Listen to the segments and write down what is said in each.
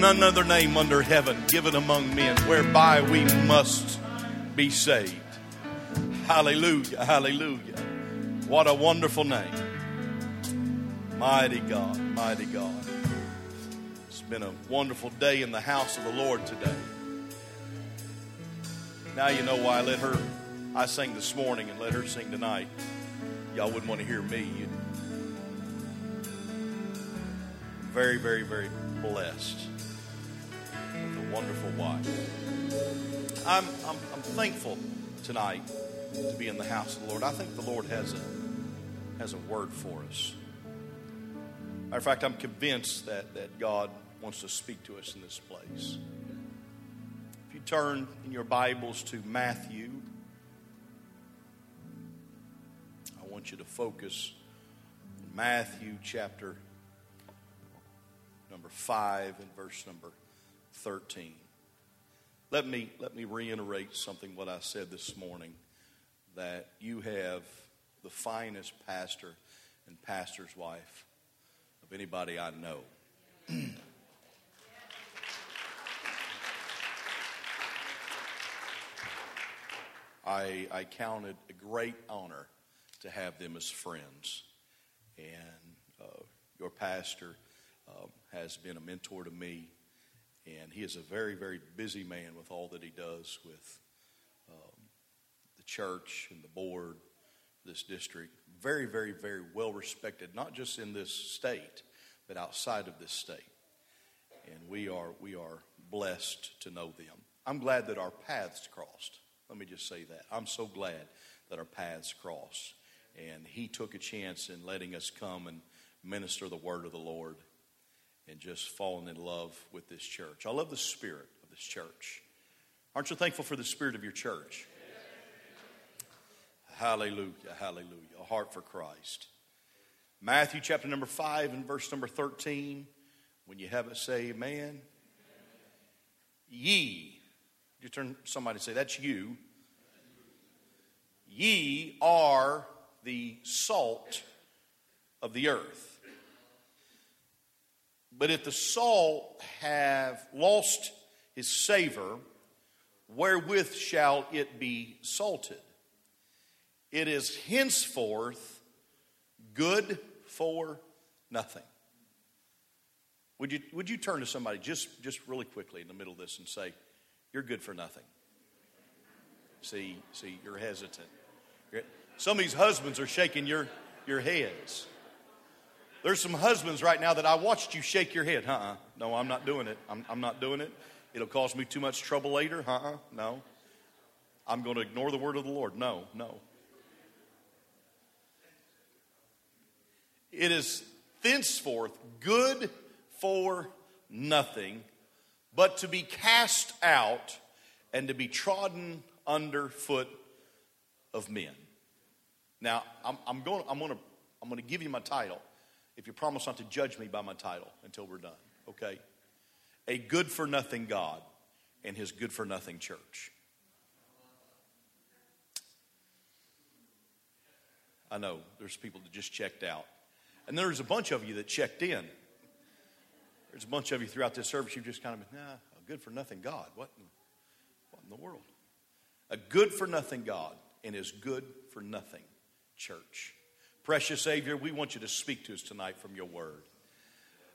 none other name under heaven given among men whereby we must be saved. Hallelujah, hallelujah. What a wonderful name. Mighty God, mighty God. It's been a wonderful day in the house of the Lord today. Now you know why I let her, I sang this morning and let her sing tonight. Y'all wouldn't want to hear me. You'd, very, very, very blessed wonderful wife. I'm, I'm, I'm thankful tonight to be in the house of the Lord. I think the Lord has a, has a word for us. Matter of fact, I'm convinced that, that God wants to speak to us in this place. If you turn in your Bibles to Matthew, I want you to focus on Matthew chapter number 5 and verse number 13. Let me, let me reiterate something what I said this morning that you have the finest pastor and pastor's wife of anybody I know. I, I counted a great honor to have them as friends. And uh, your pastor um, has been a mentor to me. And he is a very, very busy man with all that he does with um, the church and the board, this district. Very, very, very well respected, not just in this state, but outside of this state. And we are, we are blessed to know them. I'm glad that our paths crossed. Let me just say that. I'm so glad that our paths crossed. And he took a chance in letting us come and minister the word of the Lord and just fallen in love with this church. I love the spirit of this church. Aren't you thankful for the spirit of your church? Hallelujah, hallelujah. A heart for Christ. Matthew chapter number 5 and verse number 13. When you have it, say amen. Ye. You turn somebody say, That's you. Ye are the salt of the earth. But if the salt have lost his savor, wherewith shall it be salted? It is henceforth good for nothing. Would you, would you turn to somebody just, just really quickly in the middle of this and say, You're good for nothing? See, see, you're hesitant. Some of these husbands are shaking your, your heads. There's some husbands right now that I watched you shake your head. Uh uh No, I'm not doing it. I'm, I'm not doing it. It'll cause me too much trouble later. Uh uh No. I'm going to ignore the word of the Lord. No, no. It is thenceforth good for nothing but to be cast out and to be trodden under foot of men. Now, I'm, I'm going, I'm, going to, I'm going to give you my title if you promise not to judge me by my title until we're done, okay? A good for nothing God and his good for nothing church. I know there's people that just checked out. And there's a bunch of you that checked in. There's a bunch of you throughout this service you've just kind of been, nah, a good for nothing God. What in, what in the world? A good for nothing God and his good for nothing church. Precious Savior, we want you to speak to us tonight from your word.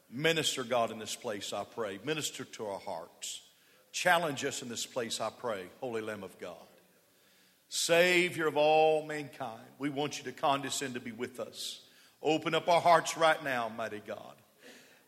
Minister, God, in this place, I pray. Minister to our hearts. Challenge us in this place, I pray, Holy Lamb of God. Savior of all mankind, we want you to condescend to be with us. Open up our hearts right now, mighty God.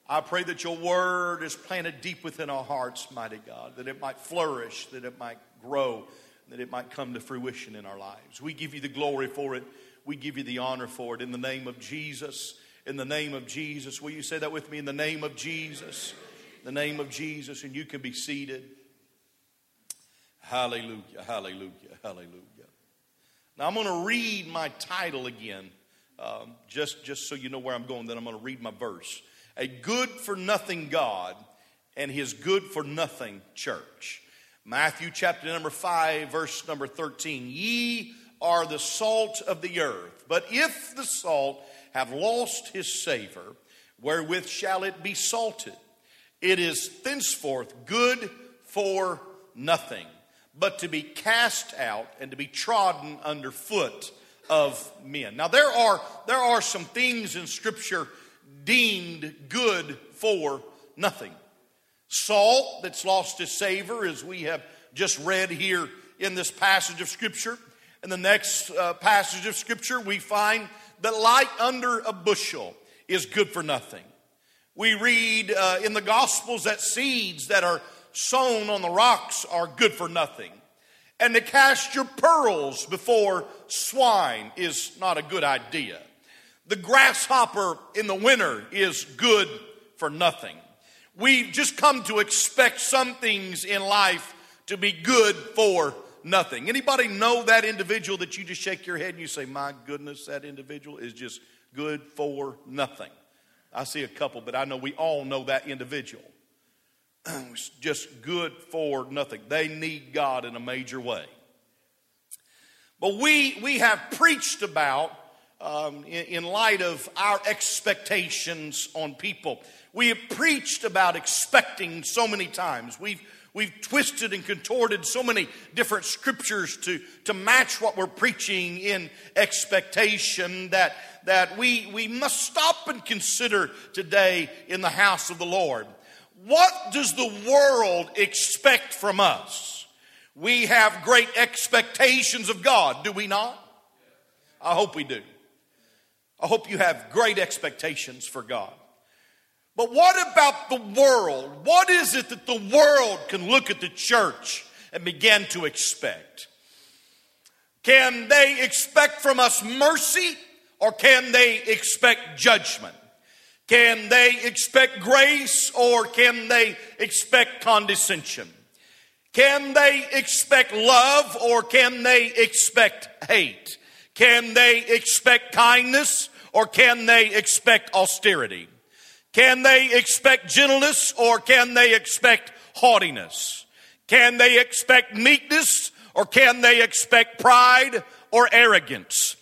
I pray that your word is planted deep within our hearts, mighty God, that it might flourish, that it might grow, that it might come to fruition in our lives. We give you the glory for it. We give you the honor for it in the name of Jesus. In the name of Jesus. Will you say that with me? In the name of Jesus. In the name of Jesus. And you can be seated. Hallelujah, hallelujah, hallelujah. Now I'm going to read my title again, um, just, just so you know where I'm going. Then I'm going to read my verse. A good for nothing God and his good for nothing church. Matthew chapter number 5, verse number 13. Ye are the salt of the earth. But if the salt have lost his savor, wherewith shall it be salted? it is thenceforth good for nothing, but to be cast out and to be trodden underfoot of men. Now there are there are some things in scripture deemed good for nothing. Salt that's lost its savor, as we have just read here in this passage of scripture. In the next uh, passage of scripture, we find that light under a bushel is good for nothing. We read uh, in the Gospels that seeds that are sown on the rocks are good for nothing. And to cast your pearls before swine is not a good idea. The grasshopper in the winter is good for nothing. We've just come to expect some things in life to be good for nothing. Anybody know that individual that you just shake your head and you say, My goodness, that individual is just good for nothing? I see a couple, but I know we all know that individual. it's just good for nothing. They need God in a major way. But we, we have preached about, um, in, in light of our expectations on people, we have preached about expecting so many times. We've, we've twisted and contorted so many different scriptures to, to match what we're preaching in expectation that that we, we must stop and consider today in the house of the Lord. What does the world expect from us? We have great expectations of God, do we not? I hope we do. I hope you have great expectations for God. But what about the world? What is it that the world can look at the church and begin to expect? Can they expect from us mercy or can they expect judgment? Can they expect grace or can they expect condescension? Can they expect love or can they expect hate? Can they expect kindness or can they expect austerity? Can they expect gentleness or can they expect haughtiness? Can they expect meekness or can they expect pride or arrogance?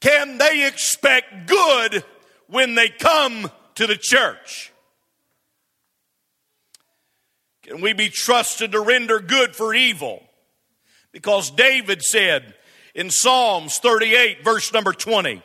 Can they expect good when they come to the church? Can we be trusted to render good for evil? Because David said in Psalms 38, verse number 20,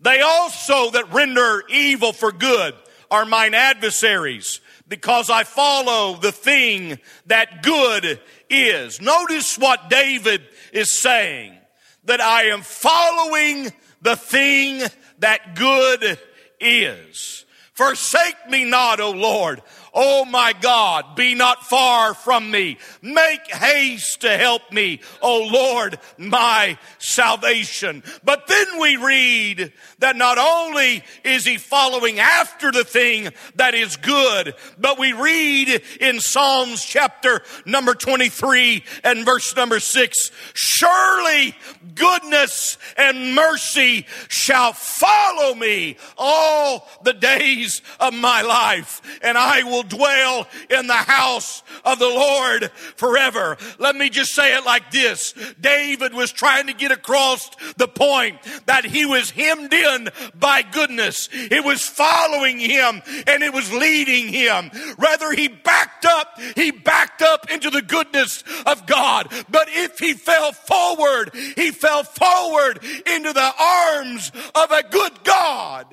they also that render evil for good are mine adversaries, because I follow the thing that good is. Notice what David is saying that I am following the thing that good is. Forsake me not, O Lord. Oh my God, be not far from me. Make haste to help me, O Lord, my salvation. But then we read that not only is he following after the thing that is good, but we read in Psalms chapter number 23 and verse number 6, surely goodness and mercy shall follow me all the days of my life, and I will will dwell in the house of the Lord forever. Let me just say it like this. David was trying to get across the point that he was hemmed in by goodness. It was following him and it was leading him. Rather he backed up, he backed up into the goodness of God. But if he fell forward, he fell forward into the arms of a good God.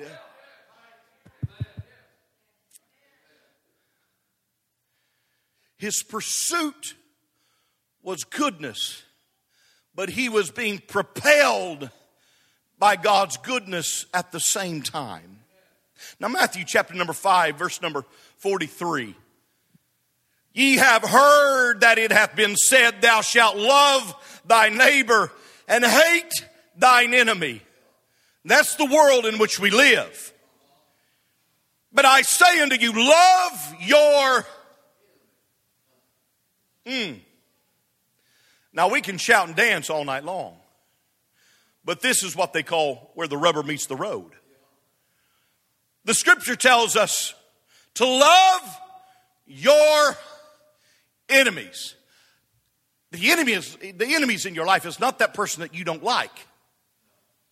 His pursuit was goodness, but he was being propelled by God's goodness at the same time. Now, Matthew chapter number 5, verse number 43. Ye have heard that it hath been said, Thou shalt love thy neighbor and hate thine enemy. That's the world in which we live. But I say unto you, love your Mm. Now we can shout and dance all night long, but this is what they call where the rubber meets the road. The scripture tells us to love your enemies. The enemy is the enemies in your life is not that person that you don't like.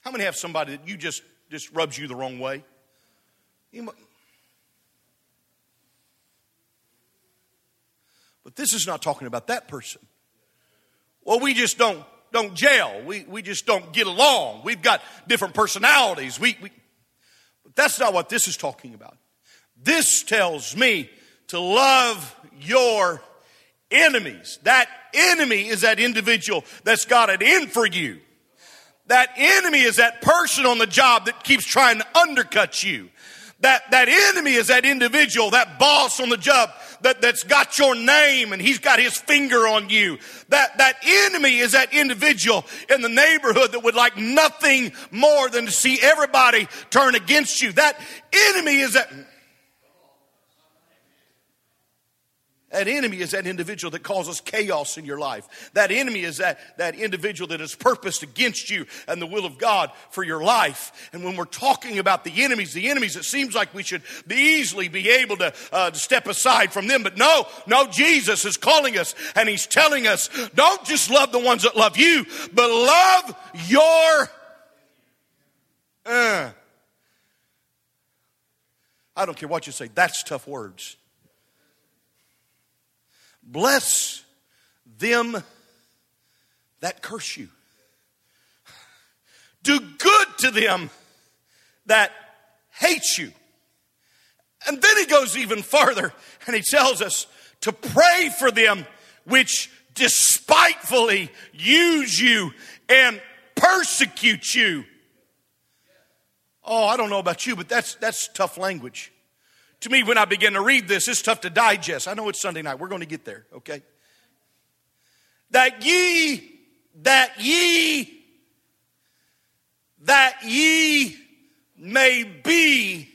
How many have somebody that you just just rubs you the wrong way? But this is not talking about that person. Well, we just don't don't gel. We, we just don't get along. We've got different personalities. We, we, but that's not what this is talking about. This tells me to love your enemies. That enemy is that individual that's got it in for you. That enemy is that person on the job that keeps trying to undercut you. That, that enemy is that individual, that boss on the job that, that's got your name and he's got his finger on you. That, that enemy is that individual in the neighborhood that would like nothing more than to see everybody turn against you. That enemy is that. That enemy is that individual that causes chaos in your life. That enemy is that, that individual that is purposed against you and the will of God for your life. And when we're talking about the enemies, the enemies, it seems like we should be easily be able to, uh, to step aside from them. But no, no, Jesus is calling us and he's telling us, don't just love the ones that love you, but love your. Uh, I don't care what you say, that's tough words. Bless them that curse you. Do good to them that hate you. And then he goes even farther and he tells us to pray for them which despitefully use you and persecute you. Oh, I don't know about you, but that's, that's tough language. To me, when I begin to read this, it's tough to digest. I know it's Sunday night. We're going to get there, okay? That ye, that ye, that ye may be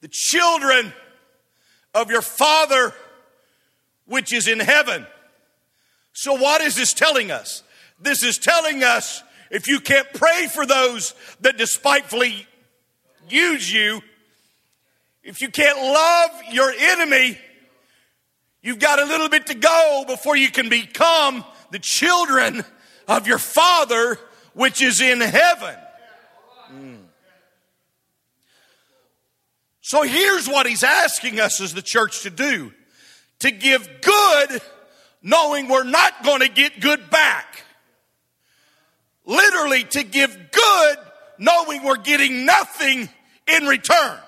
the children of your Father which is in heaven. So, what is this telling us? This is telling us if you can't pray for those that despitefully use you, if you can't love your enemy, you've got a little bit to go before you can become the children of your Father which is in heaven. Mm. So here's what he's asking us as the church to do to give good, knowing we're not going to get good back. Literally, to give good, knowing we're getting nothing in return.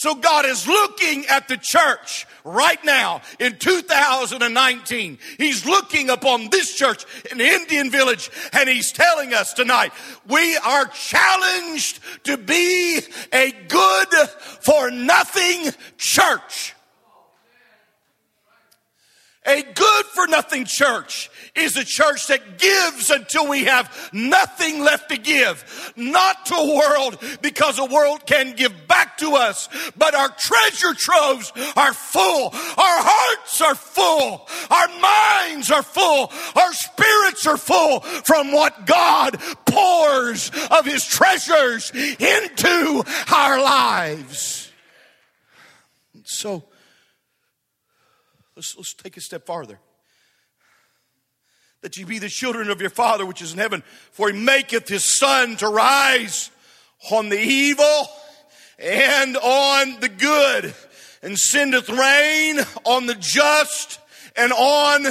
So God is looking at the church right now in 2019. He's looking upon this church in Indian Village and he's telling us tonight, we are challenged to be a good for nothing church. A good for nothing church is a church that gives until we have nothing left to give. Not to a world because a world can give back to us, but our treasure troves are full. Our hearts are full. Our minds are full. Our spirits are full from what God pours of his treasures into our lives. So, Let's, let's take a step farther. That ye be the children of your Father which is in heaven, for he maketh his sun to rise on the evil and on the good, and sendeth rain on the just and on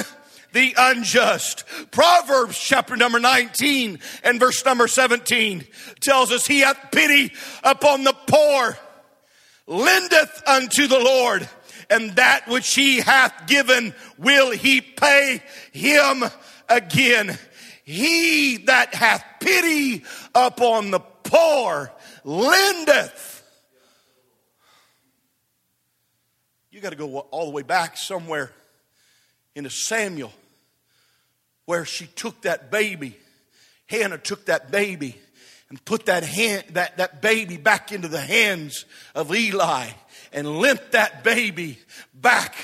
the unjust. Proverbs chapter number 19 and verse number 17 tells us, He hath pity upon the poor, lendeth unto the Lord and that which he hath given will he pay him again. He that hath pity upon the poor lendeth. You got to go all the way back somewhere into Samuel where she took that baby. Hannah took that baby and put that, hand, that, that baby back into the hands of Eli and limped that baby back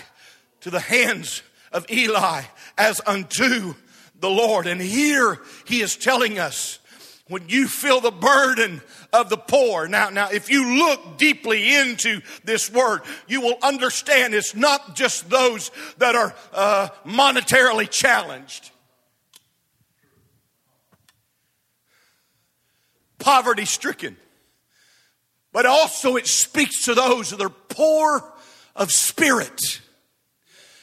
to the hands of Eli as unto the Lord. And here he is telling us when you feel the burden of the poor. Now, now, if you look deeply into this word, you will understand it's not just those that are uh, monetarily challenged. Poverty stricken but also it speaks to those that are poor of spirit.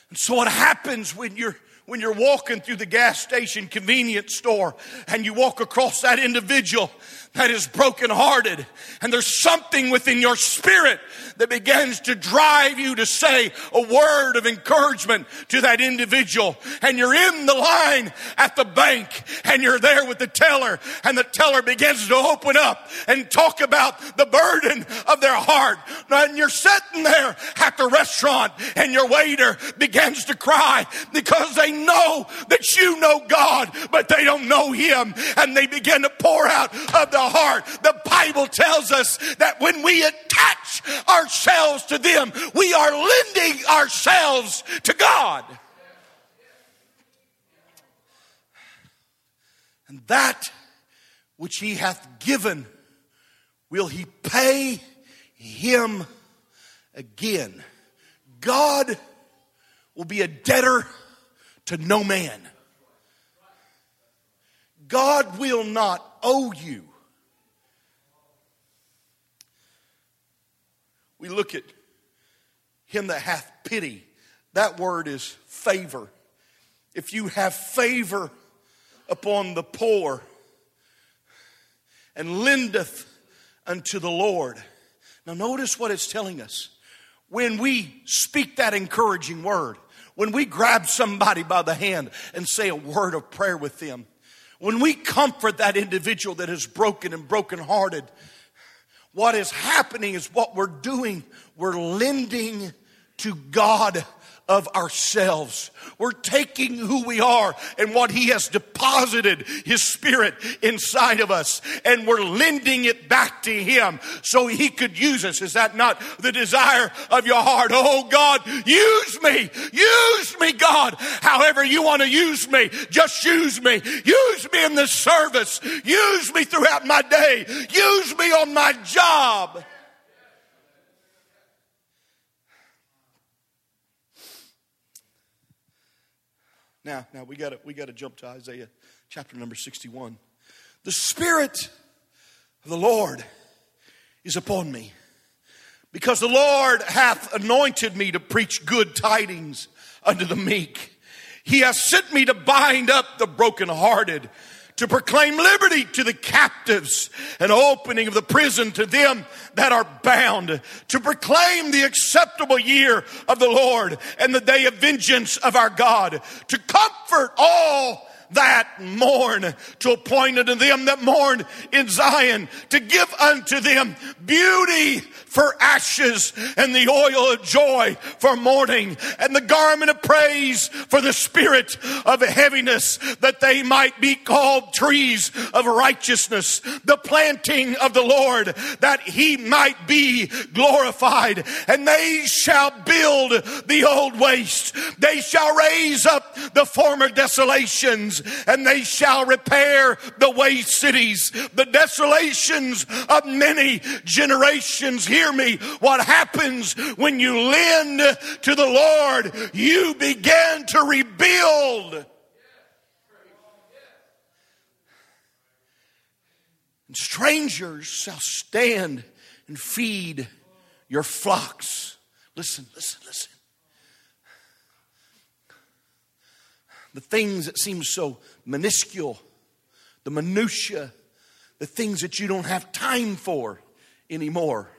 And so what happens when you're when you're walking through the gas station convenience store and you walk across that individual that is brokenhearted. And there's something within your spirit that begins to drive you to say a word of encouragement to that individual. And you're in the line at the bank and you're there with the teller. And the teller begins to open up and talk about the burden of their heart. And you're sitting there at the restaurant and your waiter begins to cry because they know that you know God, but they don't know Him. And they begin to pour out of the heart. The Bible tells us that when we attach ourselves to them, we are lending ourselves to God. And that which He hath given will He pay him again. God will be a debtor to no man. God will not owe you. We look at him that hath pity. That word is favor. If you have favor upon the poor and lendeth unto the Lord. Now, notice what it's telling us. When we speak that encouraging word, when we grab somebody by the hand and say a word of prayer with them, when we comfort that individual that is broken and brokenhearted, what is happening is what we're doing, we're lending to God of ourselves. We're taking who we are and what He has deposited His Spirit inside of us, and we're lending it back to Him so He could use us. Is that not the desire of your heart? Oh God, use me, use me, God. However, you want to use me, just use me. Use me in the service, use me throughout my day, use me on my job. Now, now we gotta we got to jump to Isaiah chapter number 61. The spirit of the Lord is upon me because the Lord hath anointed me to preach good tidings unto the meek. He has sent me to bind up the brokenhearted to proclaim liberty to the captives and opening of the prison to them that are bound, to proclaim the acceptable year of the Lord and the day of vengeance of our God, to comfort all that mourn, to appoint unto them that mourn in Zion, to give unto them beauty for ashes and the oil of joy for mourning and the garment of praise for the spirit of heaviness that they might be called trees of righteousness, the planting of the Lord that he might be glorified and they shall build the old waste. They shall raise up the former desolations and they shall repair the waste cities, the desolations of many generations. Hear me. What happens when you lend to the Lord? You begin to rebuild. And strangers shall stand and feed your flocks. Listen, listen, listen. The things that seem so minuscule, the minutiae, the things that you don't have time for anymore.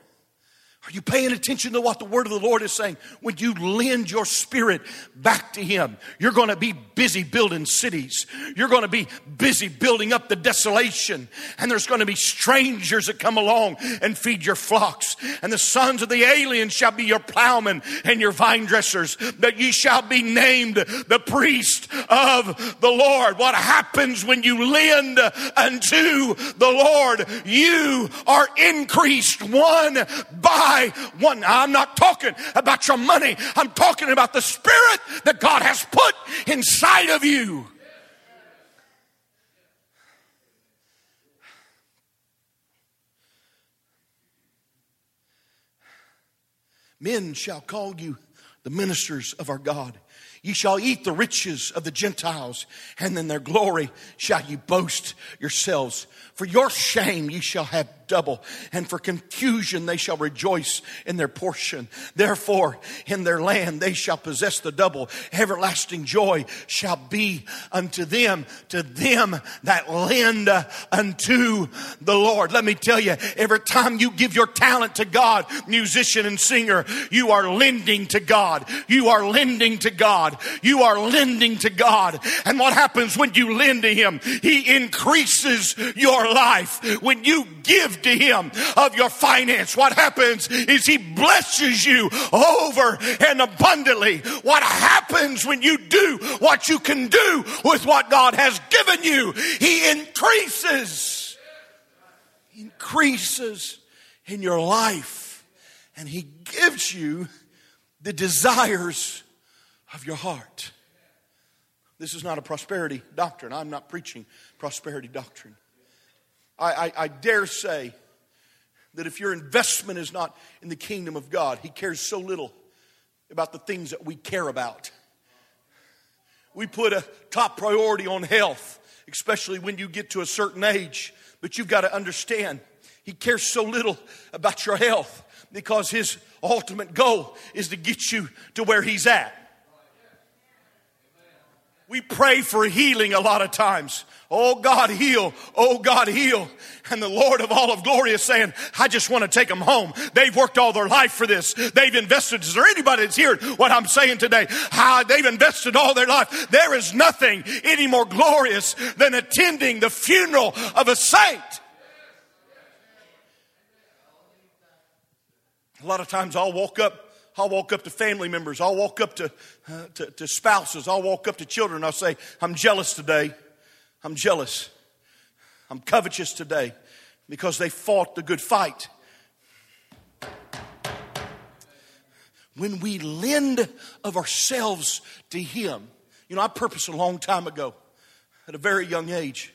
Are you paying attention to what the word of the Lord is saying? When you lend your spirit back to Him, you're going to be busy building cities. You're going to be busy building up the desolation. And there's going to be strangers that come along and feed your flocks. And the sons of the aliens shall be your plowmen and your vine dressers, that ye shall be named the priest of the Lord. What happens when you lend unto the Lord? You are increased one by buy one. I'm not talking about your money. I'm talking about the spirit that God has put inside of you. Men shall call you the ministers of our God. Ye shall eat the riches of the Gentiles, and in their glory shall ye boast yourselves. For your shame ye shall have double, and for confusion they shall rejoice in their portion. Therefore, in their land they shall possess the double. Everlasting joy shall be unto them, to them that lend unto the Lord. Let me tell you, every time you give your talent to God, musician and singer, you are lending to God. You are lending to God. You are lending to God. And what happens when you lend to Him? He increases your life. When you give to Him of your finance, what happens is He blesses you over and abundantly. What happens when you do what you can do with what God has given you? He increases. Increases in your life. And He gives you the desires of your heart. This is not a prosperity doctrine. I'm not preaching prosperity doctrine. I, I, I, dare say that if your investment is not in the kingdom of God, He cares so little about the things that we care about. We put a top priority on health, especially when you get to a certain age. But you've got to understand, He cares so little about your health because His ultimate goal is to get you to where He's at. We pray for healing a lot of times. Oh God, heal. Oh God, heal. And the Lord of all of glory is saying, I just want to take them home. They've worked all their life for this. They've invested. Is there anybody that's hearing what I'm saying today? How they've invested all their life. There is nothing any more glorious than attending the funeral of a saint. A lot of times I'll walk up I'll walk up to family members. I'll walk up to, uh, to, to, spouses. I'll walk up to children. I'll say, I'm jealous today. I'm jealous. I'm covetous today because they fought the good fight. When we lend of ourselves to Him, you know, I purposed a long time ago at a very young age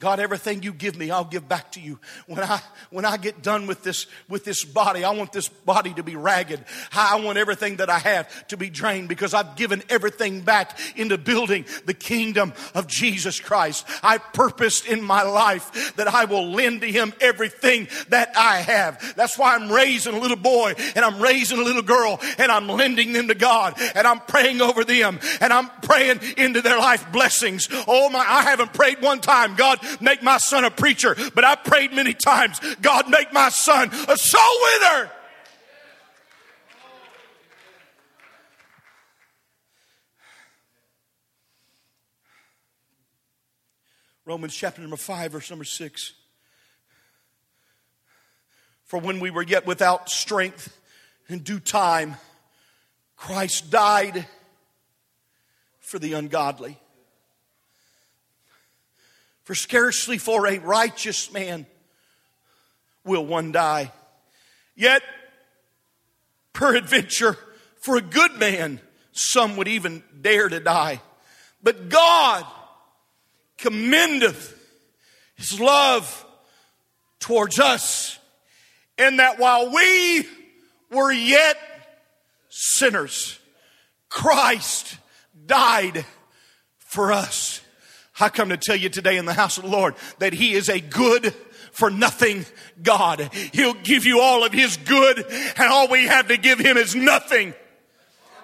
God, everything you give me, I'll give back to you. When I when I get done with this with this body, I want this body to be ragged. I want everything that I have to be drained because I've given everything back into building the kingdom of Jesus Christ. I purposed in my life that I will lend to him everything that I have. That's why I'm raising a little boy and I'm raising a little girl and I'm lending them to God and I'm praying over them and I'm praying into their life blessings. Oh my, I haven't prayed one time, God, make my son a preacher, but I prayed many times, God, make my son a soul winner. Romans chapter number 5, verse number 6. For when we were yet without strength, in due time, Christ died for the ungodly. For scarcely for a righteous man will one die. Yet, peradventure, for a good man, some would even dare to die. But God commendeth his love towards us in that while we were yet sinners, Christ died for us. I come to tell you today in the house of the Lord that He is a good for nothing God. He'll give you all of His good, and all we have to give Him is nothing.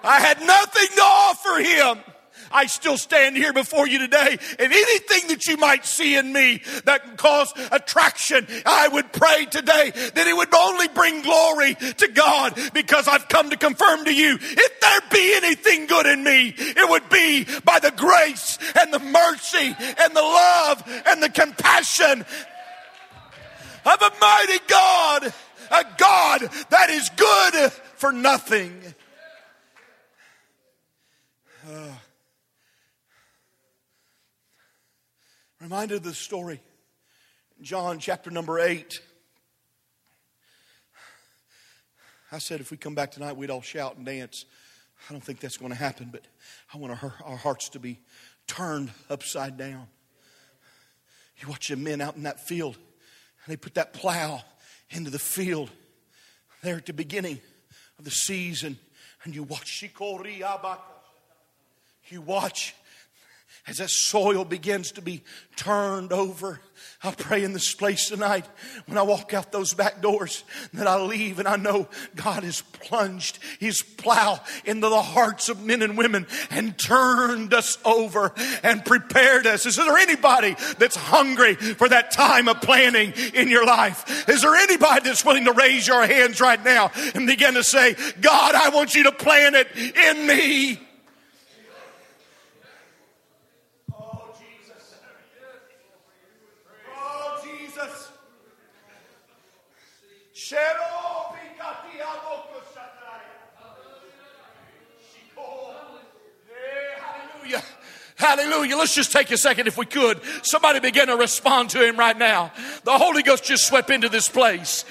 I had nothing to offer Him. I still stand here before you today, and anything that you might see in me that can cause attraction, I would pray today that it would only bring glory to God because I've come to confirm to you if there be anything good in me, it would be by the grace and the mercy and the love and the compassion of a mighty God, a God that is good for nothing. Uh. Reminded of the story, John chapter number 8. I said if we come back tonight, we'd all shout and dance. I don't think that's going to happen, but I want our, our hearts to be turned upside down. You watch the men out in that field, and they put that plow into the field there at the beginning of the season. and you watch. You watch as that soil begins to be turned over. I pray in this place tonight when I walk out those back doors that I leave and I know God has plunged his plow into the hearts of men and women and turned us over and prepared us. Is there anybody that's hungry for that time of planning in your life? Is there anybody that's willing to raise your hands right now and begin to say, God, I want you to plant it in me? Hallelujah. Hallelujah. Let's just take a second if we could. Somebody begin to respond to him right now. The Holy Ghost just swept into this place.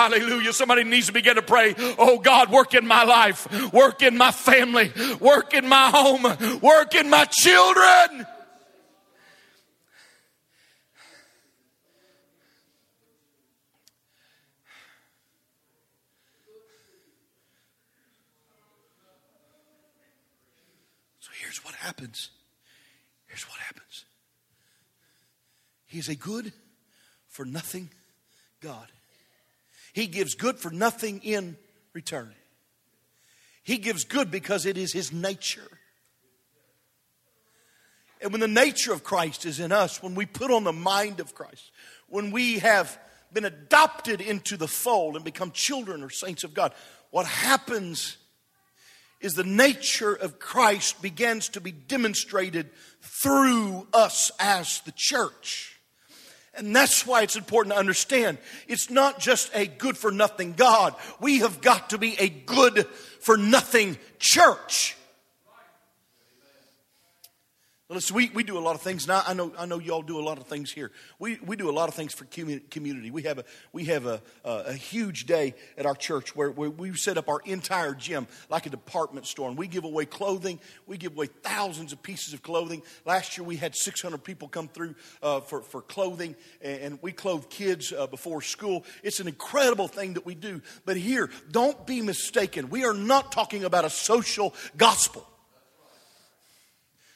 Hallelujah. Somebody needs to begin to pray. Oh God, work in my life, work in my family, work in my home, work in my children. So here's what happens. Here's what happens He is a good for nothing God. He gives good for nothing in return. He gives good because it is His nature. And when the nature of Christ is in us, when we put on the mind of Christ, when we have been adopted into the fold and become children or saints of God, what happens is the nature of Christ begins to be demonstrated through us as the church. And that's why it's important to understand it's not just a good for nothing God. We have got to be a good for nothing church. Listen, we, we do a lot of things now. I know I know y'all do a lot of things here. We, we do a lot of things for community. We have a we have a, a, a huge day at our church where, where we set up our entire gym like a department store, and we give away clothing. We give away thousands of pieces of clothing. Last year we had 600 people come through uh, for for clothing, and, and we clothe kids uh, before school. It's an incredible thing that we do. But here, don't be mistaken. We are not talking about a social gospel.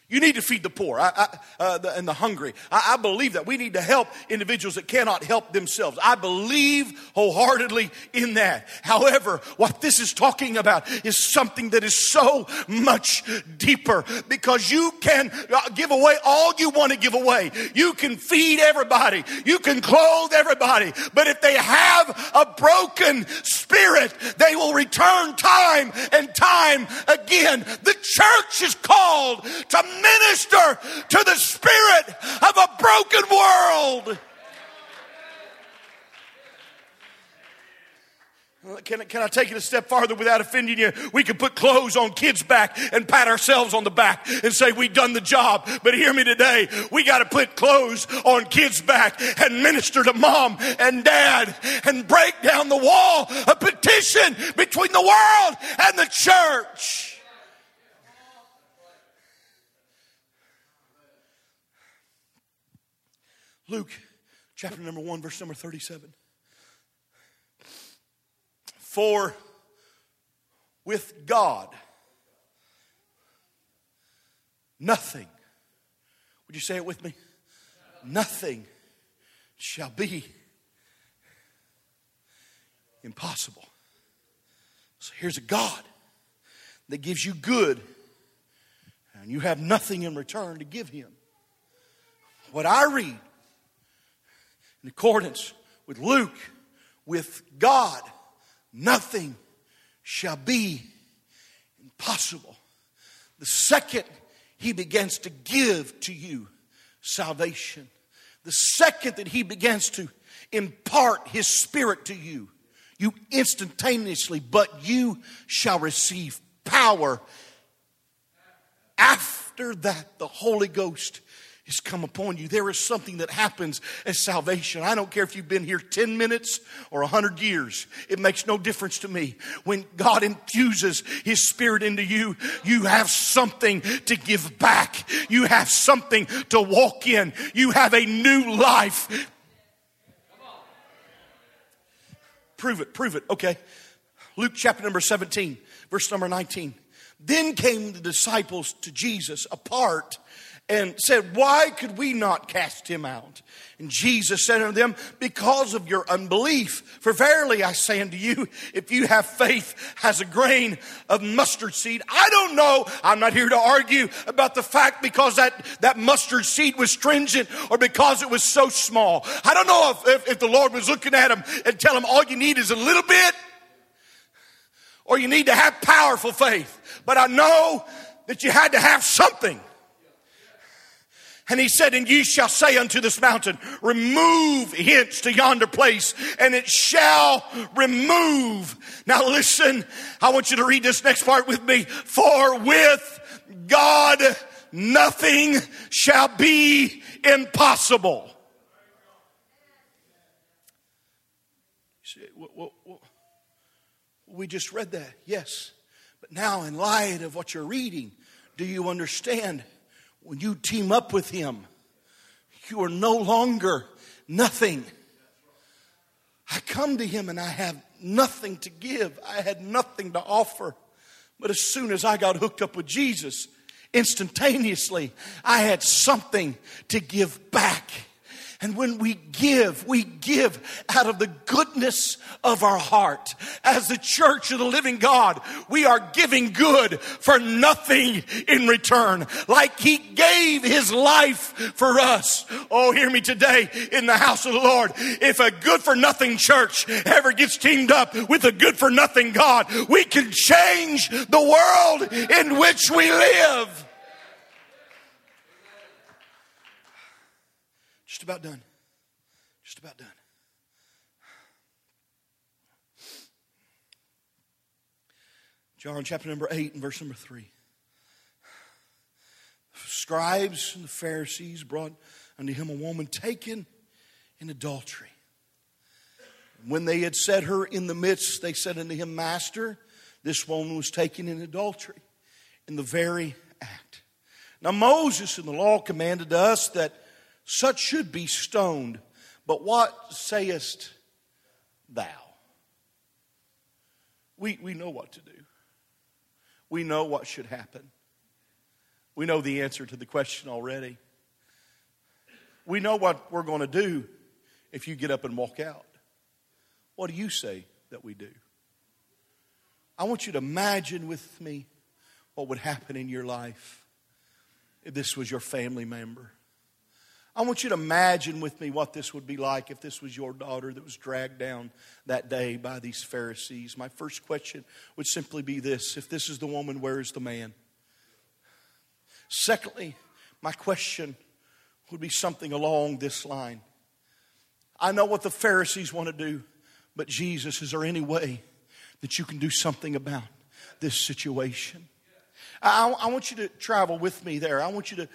You need to feed the poor I, I, uh, the, and the hungry. I, I, believe that. We need to help individuals that cannot help themselves. I believe wholeheartedly in that. However, what this is talking about is something that is so much deeper because you can uh, give away all you want to give away. You can feed everybody. You can clothe everybody. But if they have a broken spirit, they will return time and time again. The church is called to minister to the spirit of a broken world. Can, can I take it a step farther without offending you? We can put clothes on kids' back and pat ourselves on the back and say we've done the job. But hear me today. We got to put clothes on kids' back and minister to mom and dad and break down the wall of petition between the world and the church. Luke chapter number 1, verse number 37. For with God, nothing, would you say it with me? Nothing shall be impossible. So here's a God that gives you good, and you have nothing in return to give Him. What I read in accordance with Luke, with God, nothing shall be impossible. The second he begins to give to you salvation, the second that he begins to impart his spirit to you, you instantaneously, but you shall receive power after that, the Holy Ghost has come upon you. There is something that happens as salvation. I don't care if you've been here 10 minutes or 100 years. It makes no difference to me. When God infuses His Spirit into you, you have something to give back. You have something to walk in. You have a new life. Prove it, prove it. Okay. Luke chapter number 17, verse number 19. Then came the disciples to Jesus apart and said, Why could we not cast him out? And Jesus said unto them, Because of your unbelief. For verily I say unto you, if you have faith as a grain of mustard seed, I don't know, I'm not here to argue about the fact because that, that mustard seed was stringent or because it was so small. I don't know if, if, if the Lord was looking at him and tell him all you need is a little bit or you need to have powerful faith. But I know that you had to have something. And he said, And ye shall say unto this mountain, Remove hence to yonder place, and it shall remove. Now listen, I want you to read this next part with me. For with God nothing shall be impossible. We just read that, yes. But now, in light of what you're reading, do you understand? When you team up with Him, you are no longer nothing. I come to Him and I have nothing to give, I had nothing to offer. But as soon as I got hooked up with Jesus, instantaneously, I had something to give back. And when we give, we give out of the goodness of our heart. As the church of the living God, we are giving good for nothing in return. Like He gave His life for us. Oh, hear me today in the house of the Lord. If a good for nothing church ever gets teamed up with a good for nothing God, we can change the world in which we live. Just about done. Just about done. John chapter number 8 and verse number 3. Scribes and the Pharisees brought unto him a woman taken in adultery. When they had set her in the midst, they said unto him, Master, this woman was taken in adultery in the very act. Now, Moses in the law commanded us that such should be stoned. But what sayest thou? We, we know what to do. We know what should happen. We know the answer to the question already. We know what we're going to do if you get up and walk out. What do you say that we do? I want you to imagine with me what would happen in your life if this was your family member. I want you to imagine with me what this would be like if this was your daughter that was dragged down that day by these Pharisees. My first question would simply be this If this is the woman, where is the man? Secondly, my question would be something along this line. I know what the Pharisees want to do, but Jesus, is there any way that you can do something about this situation? I, I want you to travel with me there. I want you to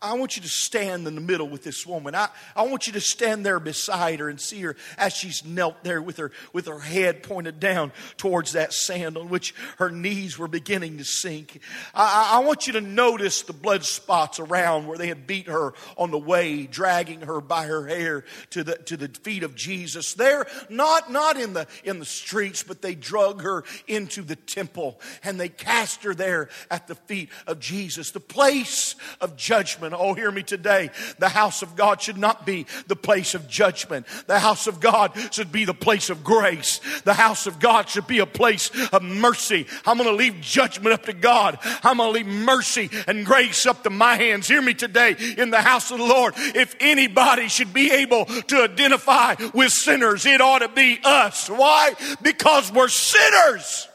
I want you to stand in the middle with this woman. I, I want you to stand there beside her and see her as she's knelt there with her, with her head pointed down towards that sand on which her knees were beginning to sink. I, I want you to notice the blood spots around where they had beat her on the way, dragging her by her hair to the, to the feet of Jesus. There, not, not in the, in the streets, but they drug her into the temple and they cast her there at the feet of Jesus, the place of judgment judgment. Oh, hear me today. The house of God should not be the place of judgment. The house of God should be the place of grace. The house of God should be a place of mercy. I'm going to leave judgment up to God. I'm going to leave mercy and grace up to my hands. Hear me today in the house of the Lord. If anybody should be able to identify with sinners, it ought to be us. Why? Because we're sinners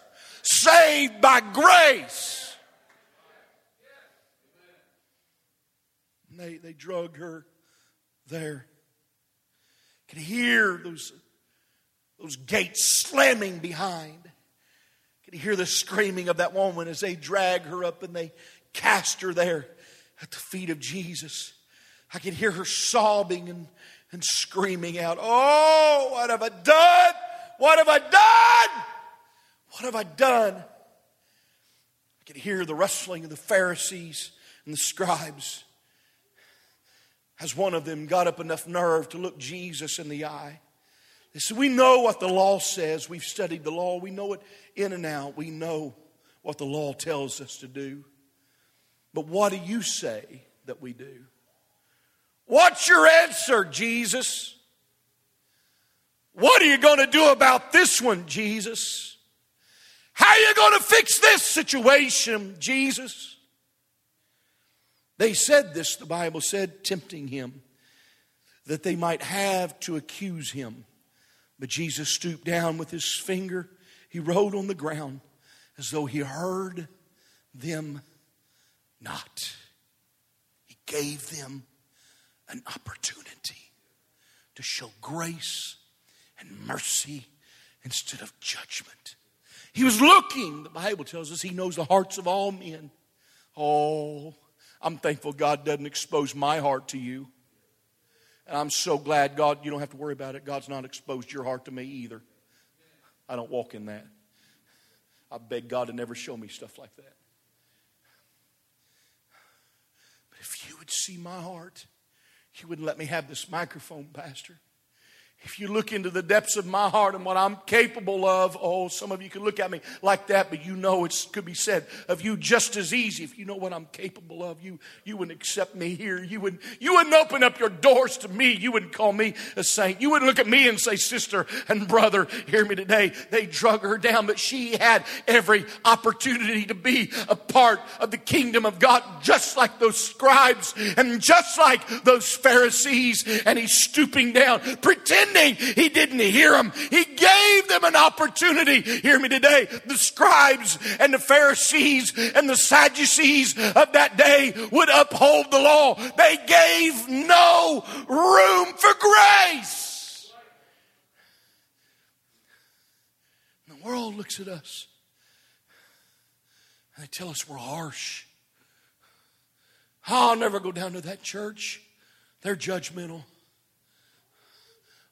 saved by grace. They, they drug her there. Could hear those, those gates slamming behind. Could hear the screaming of that woman as they drag her up and they cast her there at the feet of Jesus. I could hear her sobbing and, and screaming out, Oh, what have I done? What have I done? What have I done? I could hear the rustling of the Pharisees and the scribes as one of them got up enough nerve to look Jesus in the eye. They said, We know what the law says. We've studied the law. We know it in and out. We know what the law tells us to do. But what do you say that we do? What's your answer, Jesus? What are you going to do about this one, Jesus? How are you going to fix this situation, Jesus? They said this, the Bible said, tempting him, that they might have to accuse him. But Jesus stooped down with his finger. He wrote on the ground as though he heard them not. He gave them an opportunity to show grace and mercy instead of judgment. He was looking, the Bible tells us he knows the hearts of all men. Oh, I'm thankful God doesn't expose my heart to you. And I'm so glad, God, you don't have to worry about it. God's not exposed your heart to me either. I don't walk in that. I beg God to never show me stuff like that. But if you would see my heart, you wouldn't let me have this microphone, Pastor. If you look into the depths of my heart and what I'm capable of, oh, some of you can look at me like that, but you know it could be said of you just as easy. If you know what I'm capable of, you, you wouldn't accept me here. You wouldn't, you wouldn't open up your doors to me. You wouldn't call me a saint. You wouldn't look at me and say, sister and brother, hear me today. They drug her down, but she had every opportunity to be a part of the kingdom of God, just like those scribes and just like those Pharisees. And he's stooping down, pretending pretending he didn't hear them. He gave them an opportunity. Hear me today. The scribes and the Pharisees and the Sadducees of that day would uphold the law. They gave no room for grace. The world looks at us and they tell us we're harsh. I'll never go down to that church. They're judgmental.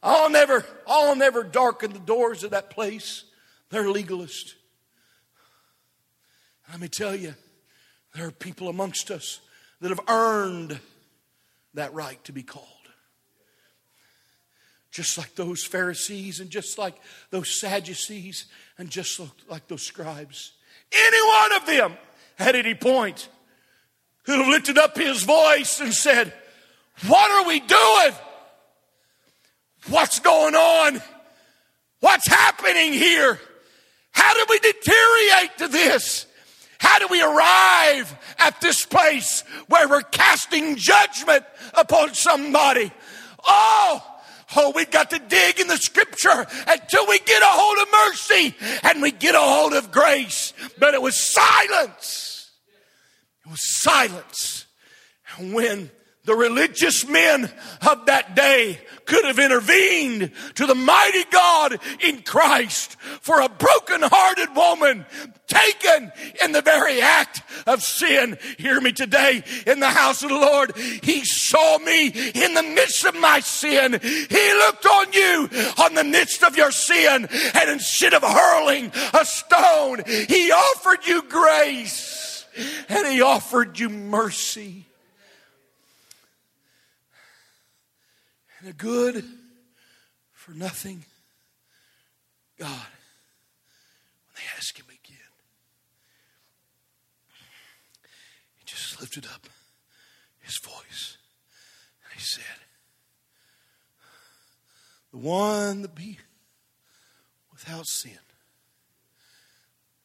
I'll never, I'll never darken the doors of that place. They're legalist. Let me tell you, there are people amongst us that have earned that right to be called. Just like those Pharisees and just like those Sadducees and just like those scribes. Any one of them at any point who lifted up his voice and said, What are we doing? What's going on? What's happening here? How did we deteriorate to this? How do we arrive at this place where we're casting judgment upon somebody? Oh, oh, we've got to dig in the scripture until we get a hold of mercy and we get a hold of grace. But it was silence. It was silence. And when the religious men of that day could have intervened to the mighty God in Christ for a broken-hearted woman taken in the very act of sin. Hear me today in the house of the Lord. He saw me in the midst of my sin. He looked on you on the midst of your sin and instead of hurling a stone, he offered you grace and he offered you mercy. And a good for nothing God. When they ask him again, he just lifted up his voice and he said, The one that be without sin,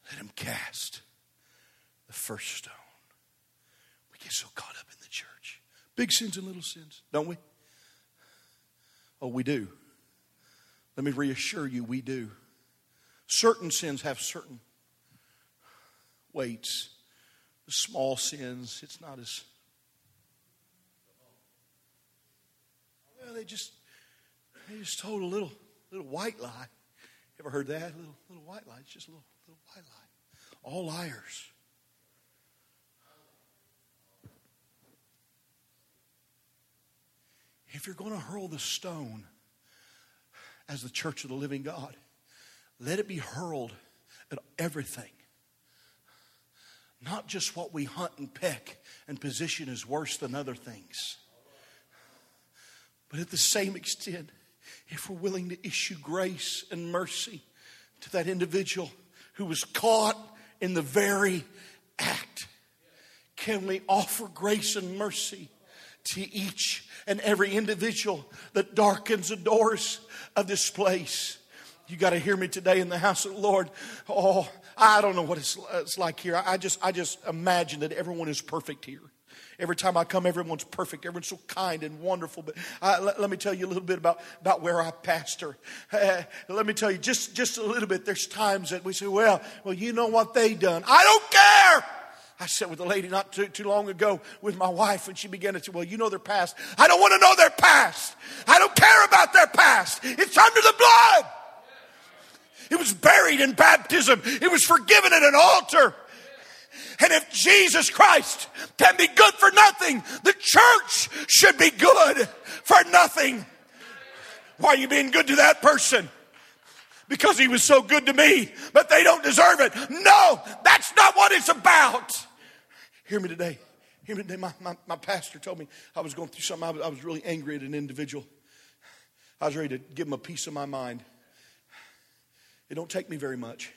let him cast the first stone. We get so caught up in the church. Big sins and little sins, don't we? Oh, we do. Let me reassure you, we do. Certain sins have certain weights. The small sins, it's not as. Well, they just they just told a little little white lie. Ever heard that? A little little white lie. It's just a little little white lie. All liars. If you're going to hurl the stone as the church of the living God, let it be hurled at everything. Not just what we hunt and peck and position as worse than other things. But at the same extent, if we're willing to issue grace and mercy to that individual who was caught in the very act, can we offer grace and mercy to each and every individual that darkens the doors of this place? You got to hear me today in the house of the Lord. Oh, I don't know what it's, it's like here. I just, I just imagine that everyone is perfect here. Every time I come, everyone's perfect. Everyone's so kind and wonderful. But uh, let, let, me tell you a little bit about, about where I pastor. Uh, let me tell you just, just a little bit. There's times that we say, well, well, you know what they done. I don't care. I sat with a lady not too, too long ago with my wife, and she began to say, Well, you know their past. I don't want to know their past. I don't care about their past. It's under the blood. It was buried in baptism, it was forgiven at an altar. And if Jesus Christ can be good for nothing, the church should be good for nothing. Why are you being good to that person? Because he was so good to me, but they don't deserve it. No, that's not what it's about. Hear me today. Hear me today. My, my, my pastor told me I was going through something. I was, I was really angry at an individual. I was ready to give him a piece of my mind. It don't take me very much.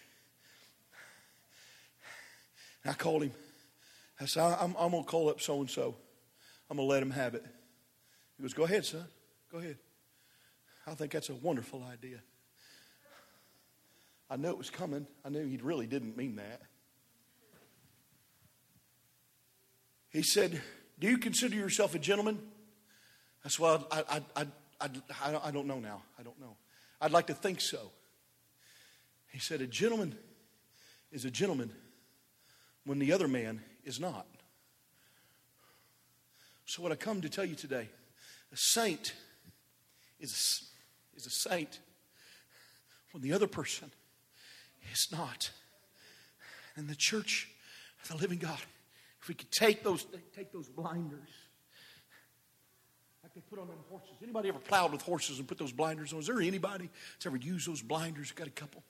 And I called him. I said, I'm, I'm going to call up so and so. I'm going to let him have it. He goes, Go ahead, son. Go ahead. I think that's a wonderful idea. I knew it was coming. I knew he really didn't mean that. He said, Do you consider yourself a gentleman? I said, Well, I, I, I, I, I don't know now. I don't know. I'd like to think so. He said, A gentleman is a gentleman when the other man is not. So, what I come to tell you today a saint is, is a saint when the other person is not. And the church of the living God, if we could take those, take those blinders, like they put on them horses. Anybody ever plowed with horses and put those blinders on? Is there anybody that's ever used those blinders? Got a couple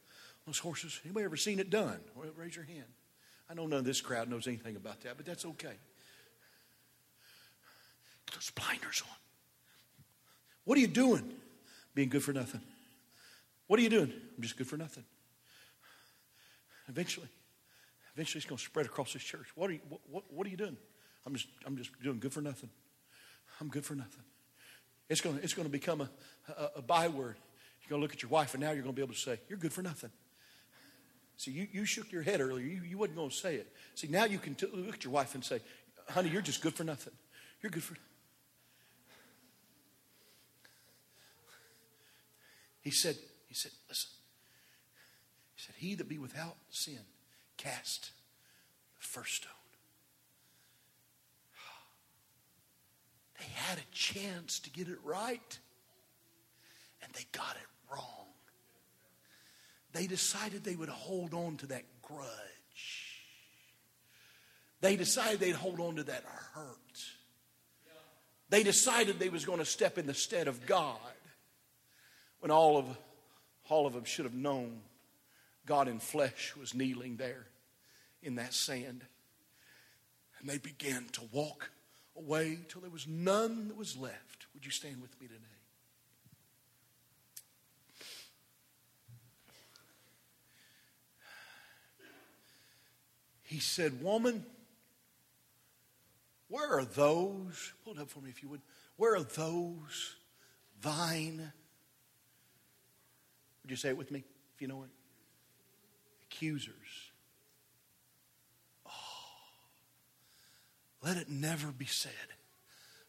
those horses. Anybody ever seen it done? Raise your hand. I know none of this crowd knows anything about that, but that's okay. Put those blinders on. What are you doing? Being good for nothing. What are you doing? I'm just good for nothing. Eventually, eventually it's going to spread across this church. What are you, what, what, what are you doing? I'm just, I'm just doing good for nothing. I'm good for nothing. It's going to, it's going to become a, a, a byword. You're going to look at your wife, and now you're going to be able to say, You're good for nothing. See, you, you shook your head earlier. You, you wasn't going to say it. See, now you can t- look at your wife and say, honey, you're just good for nothing. You're good for. He said, he said, listen. Said, he that be without sin, cast the first stone. They had a chance to get it right, and they got it wrong they decided they would hold on to that grudge. They decided they'd hold on to that hurt. They decided they was going to step in the stead of God when all of, all of them should have known God in flesh was kneeling there in that sand. And they began to walk away till there was none that was left. Would you stand with me today? He said, Woman, where are those? Pull it up for me if you would. Where are those thine? Would you say it with me if you know it? Accusers. Oh, let it never be said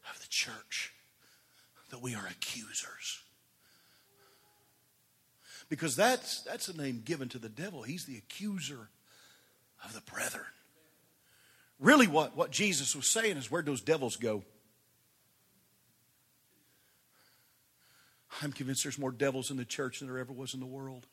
of the church that we are accusers. Because that's, that's a name given to the devil. He's the accuser of the brethren. Really, what, what Jesus was saying is where'd those devils go? I'm convinced there's more devils in the church than there ever was in the world.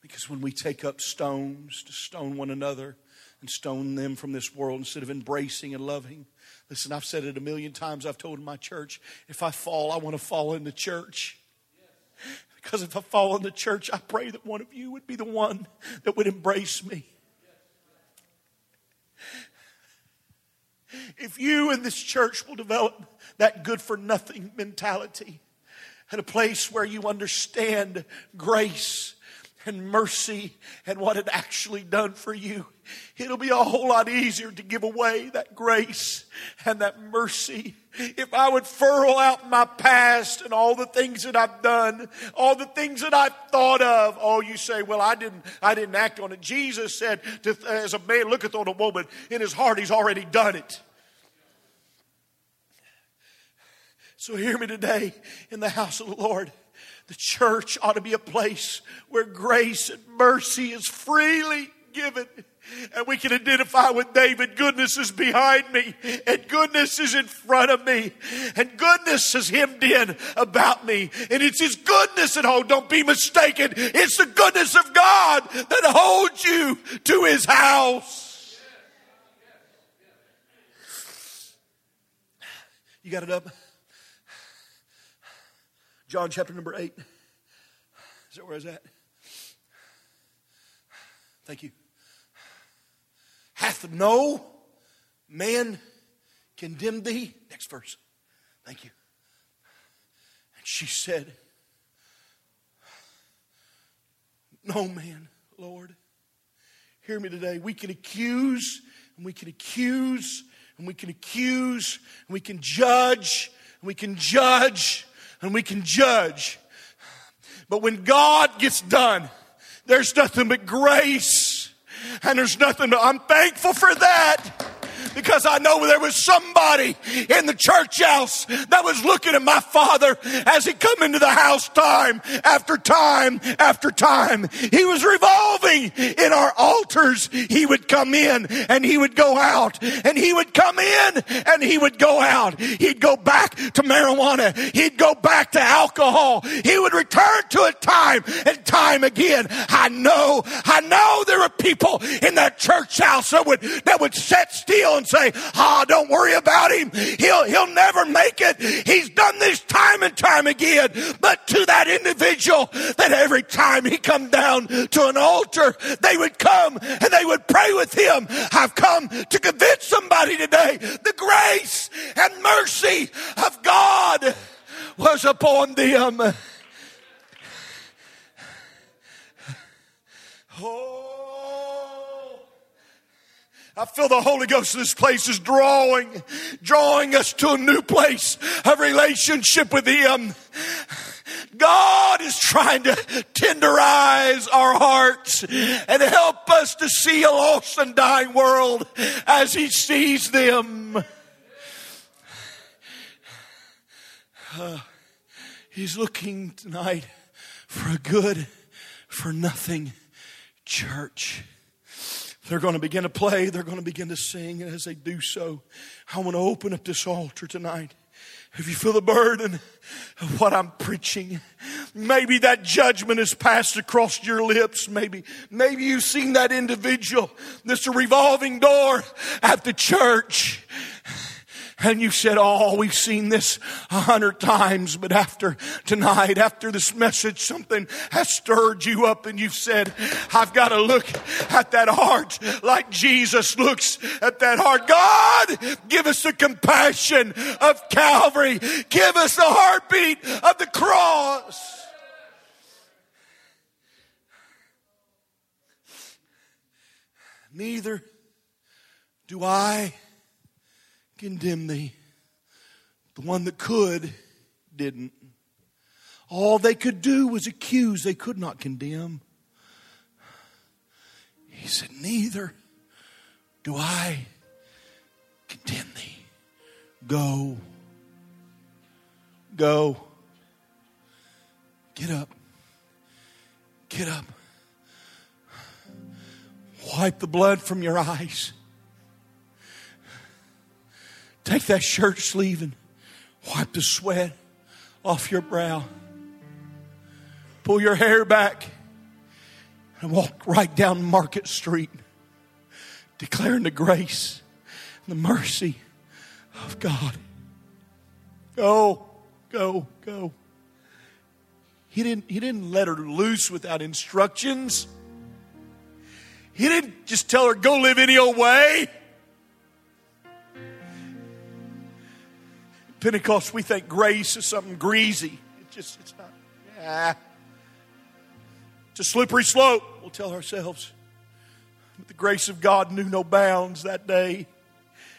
Because when we take up stones to stone one another and stone them from this world instead of embracing and loving, listen, I've said it a million times. I've told my church, if I fall, I want to fall in the church. Because if I fall in the church, I pray that one of you would be the one that would embrace me. If you in this church will develop that good for nothing mentality at a place where you understand grace and mercy and what it actually done for you, it'll be a whole lot easier to give away that grace and that mercy. If I would furl out my past and all the things that I've done, all the things that I've thought of, oh, you say, well, I didn't, I didn't act on it. Jesus said, to, as a man looketh on a woman, in his heart he's already done it. So hear me today in the house of the Lord. The church ought to be a place where grace and mercy is freely given. And we can identify with David. Goodness is behind me, and goodness is in front of me, and goodness is hemmed in about me. And it's his goodness at home. Don't be mistaken. It's the goodness of God that holds you to his house. You got it up? John chapter number 8. Is that where I was at? Thank you. Hath no man condemned thee? Next verse. Thank you. And she said, No man, Lord. Hear me today. We can accuse, and we can accuse, and we can accuse, and we can judge, and we can judge, and we can judge. But when God gets done, there's nothing but grace. And there's nothing, but I'm thankful for that because I know there was somebody in the church house that was looking at my father as he come into the house time after time after time. He was revolving in our altars. He would come in and he would go out and he would come in and he would go out. He'd go back to marijuana. He'd go back to alcohol. He would return to it time and time again. I know, I know there are people in that church house that would, that would sit still and say, ah, oh, don't worry about him. He'll, he'll never make it. He's done this time and time again. But to that individual that every time he come down to an altar, they would come and they would pray with him. I've come to convince somebody today the grace and mercy of God was upon them. Oh. I feel the Holy Ghost in this place is drawing, drawing us to a new place of relationship with Him. God is trying to tenderize our hearts and help us to see a lost and dying world as He sees them. Uh, he's looking tonight for a good, for nothing church. They're going to begin to play, they're going to begin to sing, and as they do so, I want to open up this altar tonight. If you feel the burden of what I'm preaching, maybe that judgment has passed across your lips. Maybe, maybe you've seen that individual. This a revolving door at the church and you said, Oh, we've seen this a hundred times, but after tonight, after this message, something has stirred you up and you've said, I've got to look at that heart like Jesus looks at that heart. God, give us the compassion of Calvary. Give us the heartbeat of the cross. Neither do I condemn thee. The one that could didn't. All they could do was accuse, they could not condemn. He said, Neither do I condemn thee. Go. Go. Get up. Get up. Wipe the blood from your eyes. Take that shirt sleeve and wipe the sweat off your brow. Pull your hair back. and walk right down Market Street, declaring the grace and the mercy of God. Go, go, go. He didn't, he didn't let her loose without instructions. He didn't just tell her, go live any old way. Pentecost, we think grace is something greasy. It just, it's not. Yeah. It's a slippery slope, we'll tell ourselves. But the grace of God knew no bounds that day.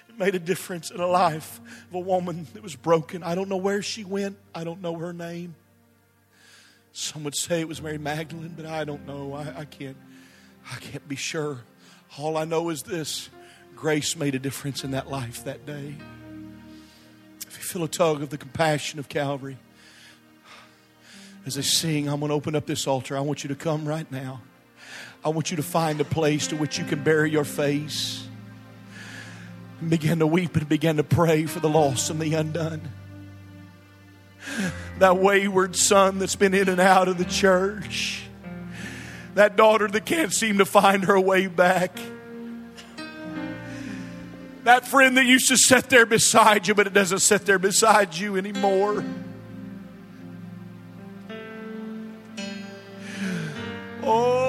It made a difference in a life of a woman that was broken. I don't know where she went, I don't know her name. Some would say it was Mary Magdalene, but I don't know. I, I can't I can't be sure. All I know is this grace made a difference in that life that day. Feel a tug of the compassion of Calvary, as I sing, I'm going to open up this altar. I want you to come right now. I want you to find a place to which you can bury your face and begin to weep and begin to pray for the lost and the undone. That wayward son that's been in and out of the church that daughter that can't seem to find her way back. That friend that used to sit there beside you, but it doesn't sit there beside you anymore. Oh.